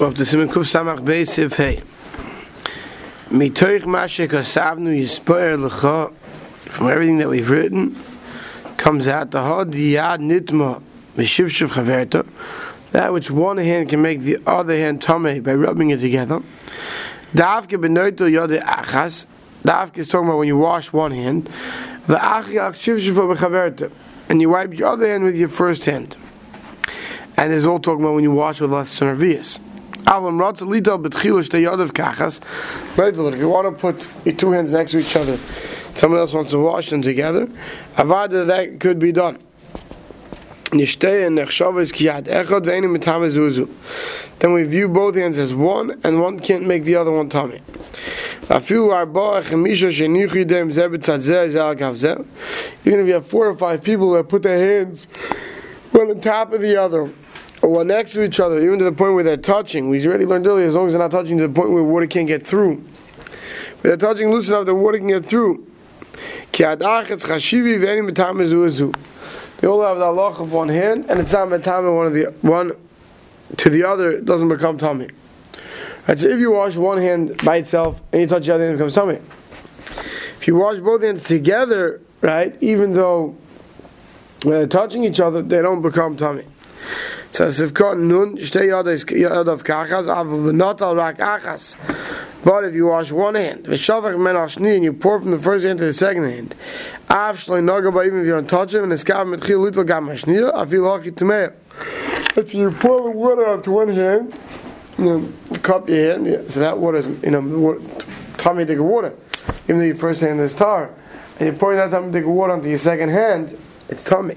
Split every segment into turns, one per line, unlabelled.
of the Siman Kuf Samach Beisiv Hey. Mitoich Mashe L'cha From everything that we've written comes out the Hod Yad Nitma Mishivshiv Chaverta that which one hand can make the other hand Tomei by rubbing it together. Davke Benoito Yode Achas Davke is talking about when you wash one hand and you wipe your other hand with your first hand. And there's all talking about when you wash with less than. Alam Betchilish Teyadav Kachas. If you want to put your two hands next to each other, someone else wants to wash them together, Avada that could be done. Then we view both hands as one, and one can't make the other one tummy. Even if you have four or five people that put their hands one on top of the other, or next to each other, even to the point where they're touching. We already learned earlier, as long as they're not touching to the point where water can't get through. But they're touching loose enough that water can get through. They all have the halach of one hand, and it's not metame one of the one to the other. It doesn't become tummy. Right, so if you wash one hand by itself and you touch the other hand, it becomes tummy. If you wash both hands together, right, even though when they're touching each other, they don't become tummy. So Sivkot Nun, Shtei Yadav Kachas, Aval not al Rak Achas. But if you wash one hand, V'shavach Men Ashni, and you pour from the first hand to the second hand, Av Shloi Nagaba, even if you don't touch it, and Eskav Metchil Little Gam Ashniya, Avil Haki Tameh. If you pour the water onto one hand, you know, cup your hand, yeah, so that water is, you know, tummy dig water. Even though your first hand is tar, and you're pouring that tummy dig water onto your second hand, it's tummy.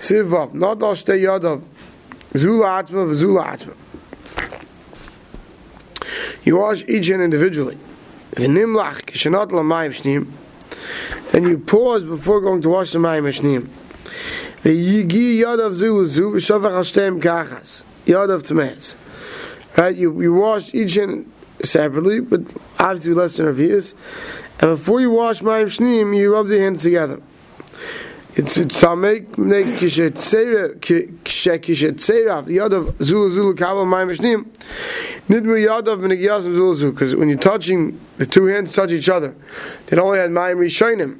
Sivav, not al shtei yadav, zula atzma v'zula atzma. You wash each hand individually. V'nimlach kishanat l'mayim shnim. Then you pause before going to wash the mayim shnim. V'yigi yadav zulu zu v'shavach al shteim kachas. Yadav tmeis. Right, you, you wash each hand separately, but obviously less than vias. And before you wash mayim shnim, you rub the hands together. It's it's make make kishet seira kishet seira the yadav zulu zulu kabel my mishnim nidmu yadav b'negiyasim zulu zulu because when you're touching the two hands touch each other. They only had mayim rishonim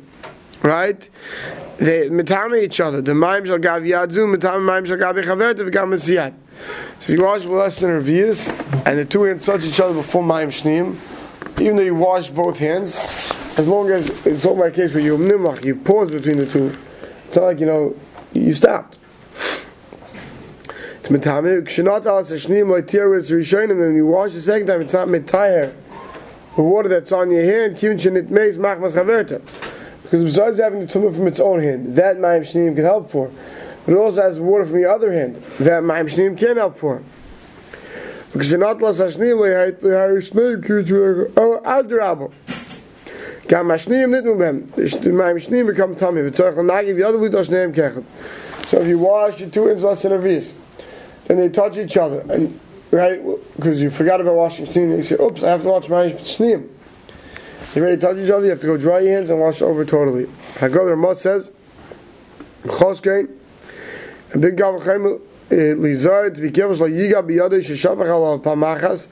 right? They mitame each other. The mayim shall gav yadzu mitame mayim shall gav bechavert v'gam mesiyat. So you wash less than revius and the two hands touch each other before mayim shnim even though you wash both hands as long as it's not my case where you nimlach you pause between the two it's not like, you know, you stopped. It's metame. Kshenat al sashnim loitir with rishonim. When you wash the second time, it's not metayir. The water that's on your hand, kivin shenit meis machmas chaverta. Because besides having the tumah from its own hand, that ma'im shneim can help for. But it also has water from the other hand, that ma'im shneim can help for. Kshenat al sashnim loitir shneim kivin oh adrabo. Gam mashnim nit mem. My mashnim become tummy. V'tzorach l'nagiv yadav l'dosh neim kechem. So if you wash your two less than a vis, then they touch each other, and right because you forgot about washing shnim, you say, "Oops, I have to wash my shnim." You ready to touch each other? You have to go dry your hands and wash over totally. Hagodah Ramot says, "Choskein." A lizar to be careful so yiga biyadei sheshavach al pamachas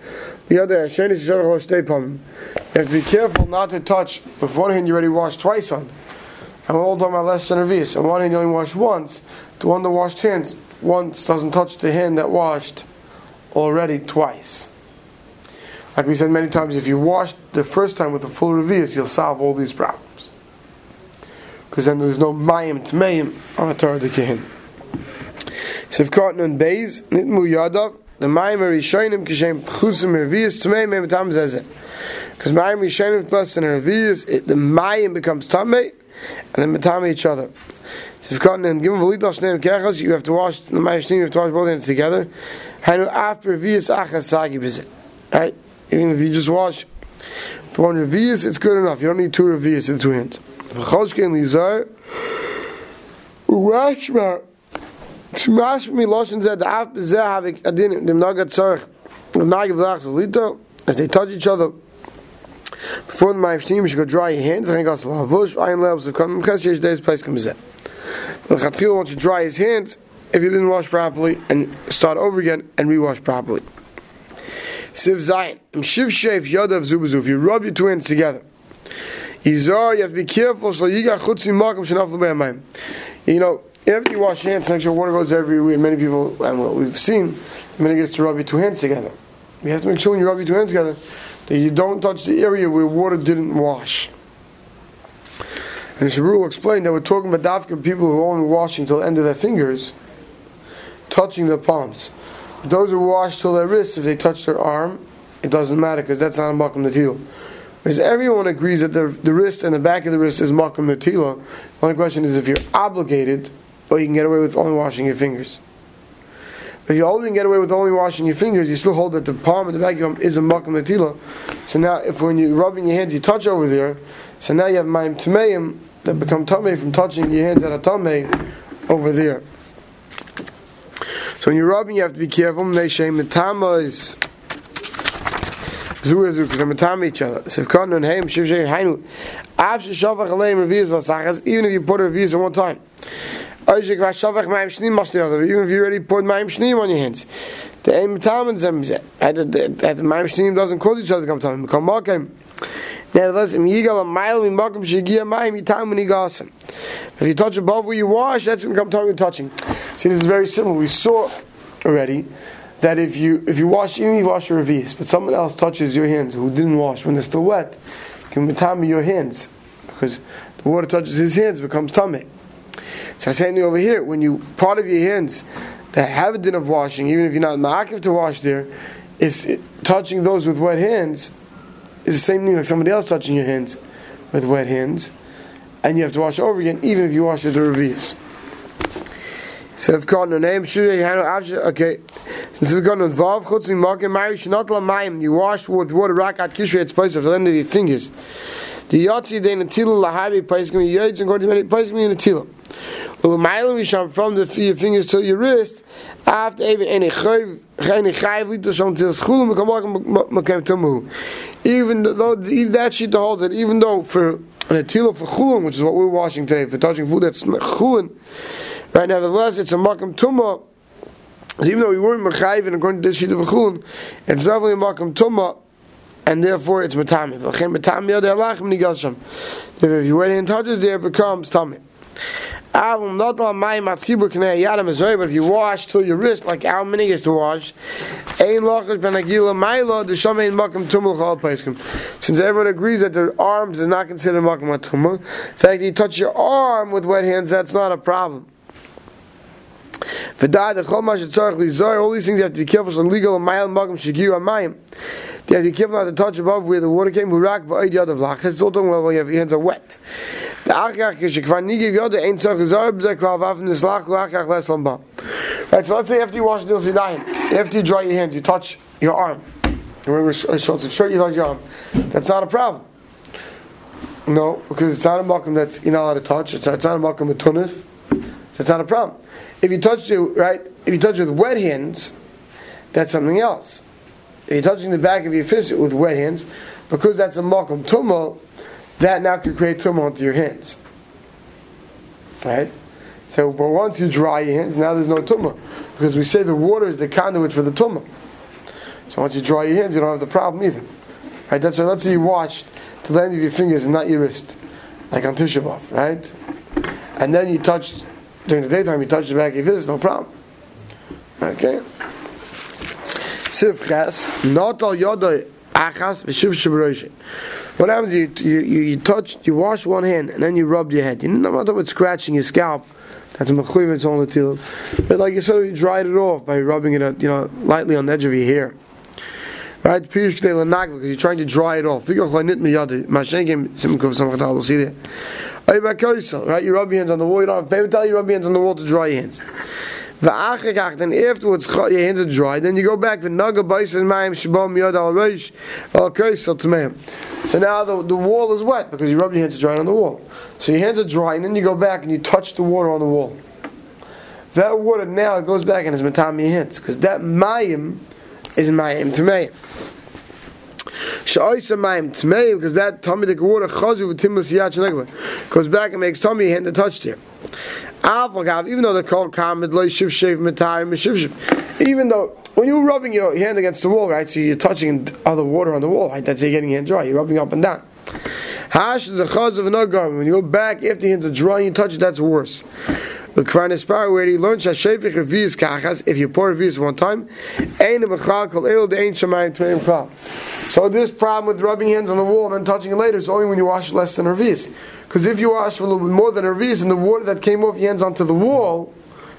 biyadei hasheni sheshavach al shtei pamim. You have to be careful not to touch. With one hand, you already washed twice on. And we're all talking about less than a vis. On one hand, you only wash once. The one that washed hands once doesn't touch the hand that washed already twice. Like we said many times, if you wash the first time with a full revius, you'll solve all these problems. Because then there's no mayim to mayim on a Torah Dekihin. Sivkot nun beis, nitmu yadav, the mayim rishonim kishem chusim revius to mayim memetam zezeh. Because mayim rishonim plus and revius, the mayim becomes tamei, and then metame each other. Sivkot nun gimel v'lidol shneim kechas, you have to wash the mayim you have to wash both hands together. Hanu after revius achasagi b'zit. Right? Even if you just wash with one revius, it's good enough. You don't need two revius in two hands. V'choshkein lizar, u'rashma, Shmash mi loshen zed af bezeh havik adin dem nagat tzarech dem nagat v'lach v'lito as they touch each other. Before the mayim shneim you should go dry your hands. And go to lavush ayin lebs of kam mches yesh days place kam zeh. The chatchil wants to dry his hands if he didn't wash properly and start over again and rewash properly. Siv zayin im shiv shev yodav zubazu if you rub your two hands together. Yizar, you have to be careful so you got chutz makam shenaf l'be'amayim you know after you wash your hands, make sure water goes everywhere. Many people, and what we've seen, many gets to rub your two hands together. You have to make sure when you rub your two hands together that you don't touch the area where water didn't wash. And Shabrul explained that we're talking about dafka people who are only washing till the end of their fingers, touching their palms. Those who wash till their wrists, if they touch their arm, it doesn't matter because that's not a makam natil. Because everyone agrees that the, the wrist and the back of the wrist is makam natila. The only question is if you're obligated or you can get away with only washing your fingers. But if you only get away with only washing your fingers, you still hold that the palm and the of your palm is a makam natila. So now, if when you're rubbing your hands, you touch over there, so now you have mayim tameim that become tamei from touching your hands at a tamei over there. So when you're rubbing, you have to be careful. Neshem metama is zu ezu because they're metama each other. So if kanun heim shiv shei hainu, av sheshavach aleim revius vasachas, even if you put a revius at one time. Even if you already put Maim Shneim on your hands. The Aim Taman Zem At the Maim Shneim doesn't cause each other to come him. Become Makim. Nevertheless, im Yigal a mile in Makim Shigia Maim Yitam he goes If you touch above where you wash, that's going to come touching. See, this is very simple. We saw already that if you if you wash, even if you wash your revis, but someone else touches your hands who didn't wash when they're still wet, you can be your hands because the water touches his hands becomes tummy. So I'm saying over here, when you part of your hands that have a din of washing, even if you're not ma'akiv to wash there, if it, touching those with wet hands is the same thing like somebody else touching your hands with wet hands, and you have to wash over again, even if you wash with the revius. So if God no name okay. Since we've got no vav chutz mi makim mari shenat you wash with water rakat kishrei its place of the end of your fingers. The yotzi de natila lahabi paiskim yoyds and going to many paiskim in natila. Well, from the your fingers to your wrist after even to. Even though that sheet holds it, even though for an atila for chulun, which is what we're washing today, for touching food that's chulun, right? Nevertheless, it's a makam tumah. So even though we weren't mechayiv and according to this sheet of chulun, it's definitely a makam tumah and therefore it's matami. If you went in touches there, it becomes tummy. But if you wash till your wrist, like how many is to wash, since everyone agrees that the arms is not considered makom tumah, in fact, you touch your arm with wet hands, that's not a problem. All these things you have to be careful. So legal and mile magam shagiu amayim. Be careful not touch above where the water came. Hurak ba'id yad of lach. It's all talking about when your hands are wet. The achach kishikvar nigiv yod ein tzarch zar b'zeh kval vaf nislach l'achach les lamba. Right. So let's say after you wash the sidayim, after you dry your hands, you touch your arm. You're wearing a shirt, you touch your arm. That's not a problem. No, because it's not a makom that you're not allowed to touch. It's, it's not a makom with tunif. So it's not a problem. If you touch it, right, if you touch it with wet hands, that's something else. If you're touching the back of your fist with wet hands, because that's a makom tumah, that now could create tumah onto your hands. Right? So, but once you dry your hands, now there's no tumah. Because we say the water is the conduit for the tumah. So once you dry your hands, you don't have the problem either. Right? That's why let's say you washed to the end of your fingers and not your wrist. Like on Tisha B'Av, right? And then you touched during the daytime, you touch the back of your fist, no problem. Okay? Not yodoi achas shibroishin. What happens? You, you, you, you touch, you wash one hand, and then you rub your head. You're not talking about scratching your scalp. That's a mechuyev, it's only till. But like you sort of you dried it off by rubbing it, uh, you know, lightly on the edge of your hair. Right? Because you're trying to dry it off. We'll see there. Right? You rub your hands on the wall. You don't have paper towel. You rub your hands on the wall to dry your hands. V'achikach, then afterwards your hands are dry, then you go back, v'naga baisin mayim shabam yad al reish, al kaisel tmeim. So now the, the wall is wet, because you rub your hands dry on the wall. So your hands are dry, and then you go back and you touch the water on the wall. That water now goes back and is matam your hands, because that mayim is mayim tmeim. Sha'oisa mayim tmei because that tummy the water chazu v'timlus yach goes back and makes tummy hand to touch here. Even though they're called kamid loy shiv shev mitar shiv Even though when you're rubbing your hand against the wall, right, so you're touching other water on the wall, right? That's you're getting hand dry. You're rubbing up and down. Hash the chaz of garment. When you go back after your hands are dry, and you touch it. That's worse. The Kvar Nespar, where he learns Shashevich Revius Kachas, if you pour Revius one time, Ein Mechal Kol El Dein Shemayim Tmeim Klal. So this problem with rubbing hands on the wall and then touching it later is only when you wash less than Revius. Because if you wash a little bit more than Revius and the water that came off your hands onto the wall,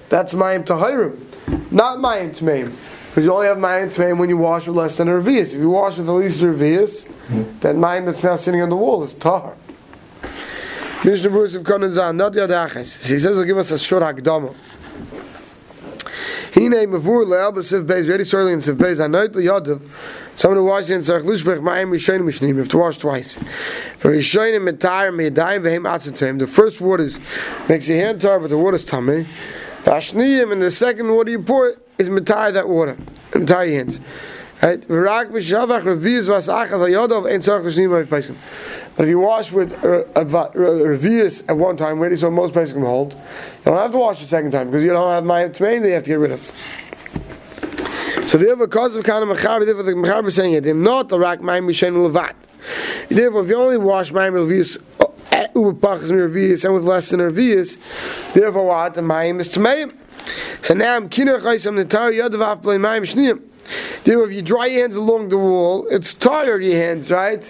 that's Mayim Tahirim, not Mayim Tmeim. Because you only have Mayim Tmeim when you wash with less than Revius. If you wash with at least Revius, mm-hmm. then Mayim that's now sitting on the wall is Tahar. Mishnah Berurah of Konan Zan, not the Adachas. He says he'll give us a short Hakdama. Hine mavur le'el b'siv beis, very sorely in siv beis, anoit le'yadav, someone who washes in tzarech lushbech ma'im rishonim mishnim, you have to wash twice. For rishonim mitayim me'yadayim ve'hem atzatayim, the first water is, makes your hand tar, but the water is tummy. Vashniyim, and the second water you pour is mitayim that water, mitayim your hands. Right? But if you wash with revius at one time, where do so most places can hold? You don't have to wash the second time because you don't have my tmein that you have to get rid of. So therefore, because of kind of mechaber, therefore the mechaber is saying it. If not the rak ma'im mishen levat. Therefore, if you only wash ma'im revius uh, ubepachas revius and with less than revius, therefore what the ma'im is tmeim. So now I'm kinach chaysam netar yadav play ma'im shniyim. Therefore, if you dry your hands along the wall, it's tired your hands, right?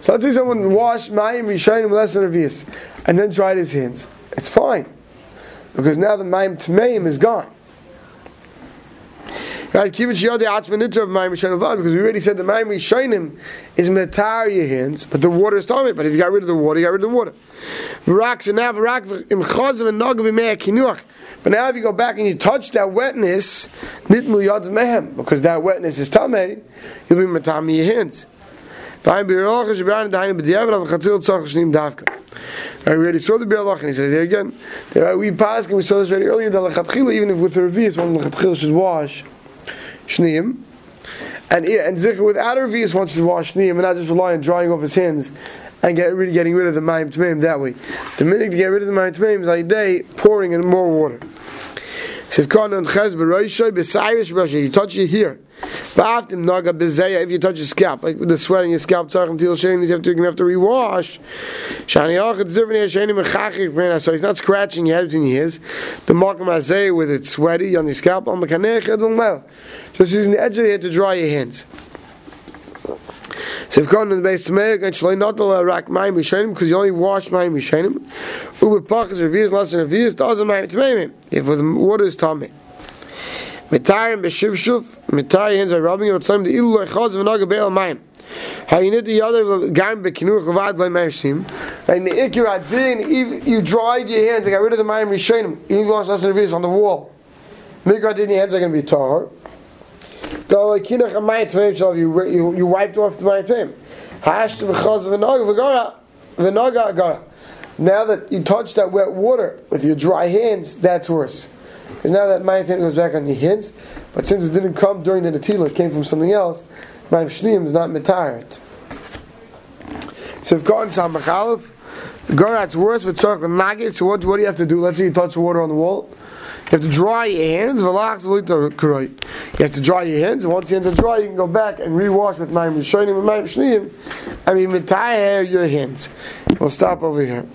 So let's say someone washed Mayim Rishayim less than Revius and then dried his hands. It's fine. Because now the Mayim Tmeim is gone. Right, because we already said the Mayim Rishayim is metar your hands, but the water is tummy. But if you got rid of the water, you got rid of the water. But now if you go back and you touch that wetness, because that wetness is tummy, you'll be matami your hands. I already saw the beloch, and he says again. We passed, and we saw this very earlier. That lechatchila, even if with the revius, one lechatchila should wash shnim, and and zikr without a revius, one should wash shnim, and not just rely on drying off his hands and get rid, getting rid of the mayim tmeim that way. The minute to get rid of the mayim tmeim is like day pouring in more water. You touch it here. Bezeya. If you touch your scalp, like with the sweat in your scalp, you have to, have to rewash. So he's not scratching your head between your ears. The makam hazeh with it sweaty on your scalp. On. Just using the edge of the head to dry your hands. So if going to the base to make and shloi not the rak mayim rishonim because you only wash mayim rishonim. Uber pachas revius less than revius doesn't mayim to mayim if with water is tummy. Mitarim b'shivshuv mitar hands by rubbing with some the ilu lechaz v'naga be'el mayim. How you need the other gam bekinuch levad by mayim. And the ikira din if you dried your hands and got rid of the mayim rishonim even wash less than revius on the wall. Mikra din your hands are going to be tar. You, you, you wiped off the Mayim Tmeim. Now that you touch that wet water with your dry hands, that's worse. Because now that Mayim Tmeim goes back on your hands, but since it didn't come during the Natila, it came from something else, Mayim Shneim is not metired. So if God Sam Machalif, Gorat's worse with Tzorch Nagit, so what, what do you have to do? Let's say you touch water on the wall. You have to dry your hands. You have to dry your hands, and once your hands are dry, you can go back and rewash with Mayim Rishonim and Mayim Shniyim. I mean, your hands. We'll stop over here.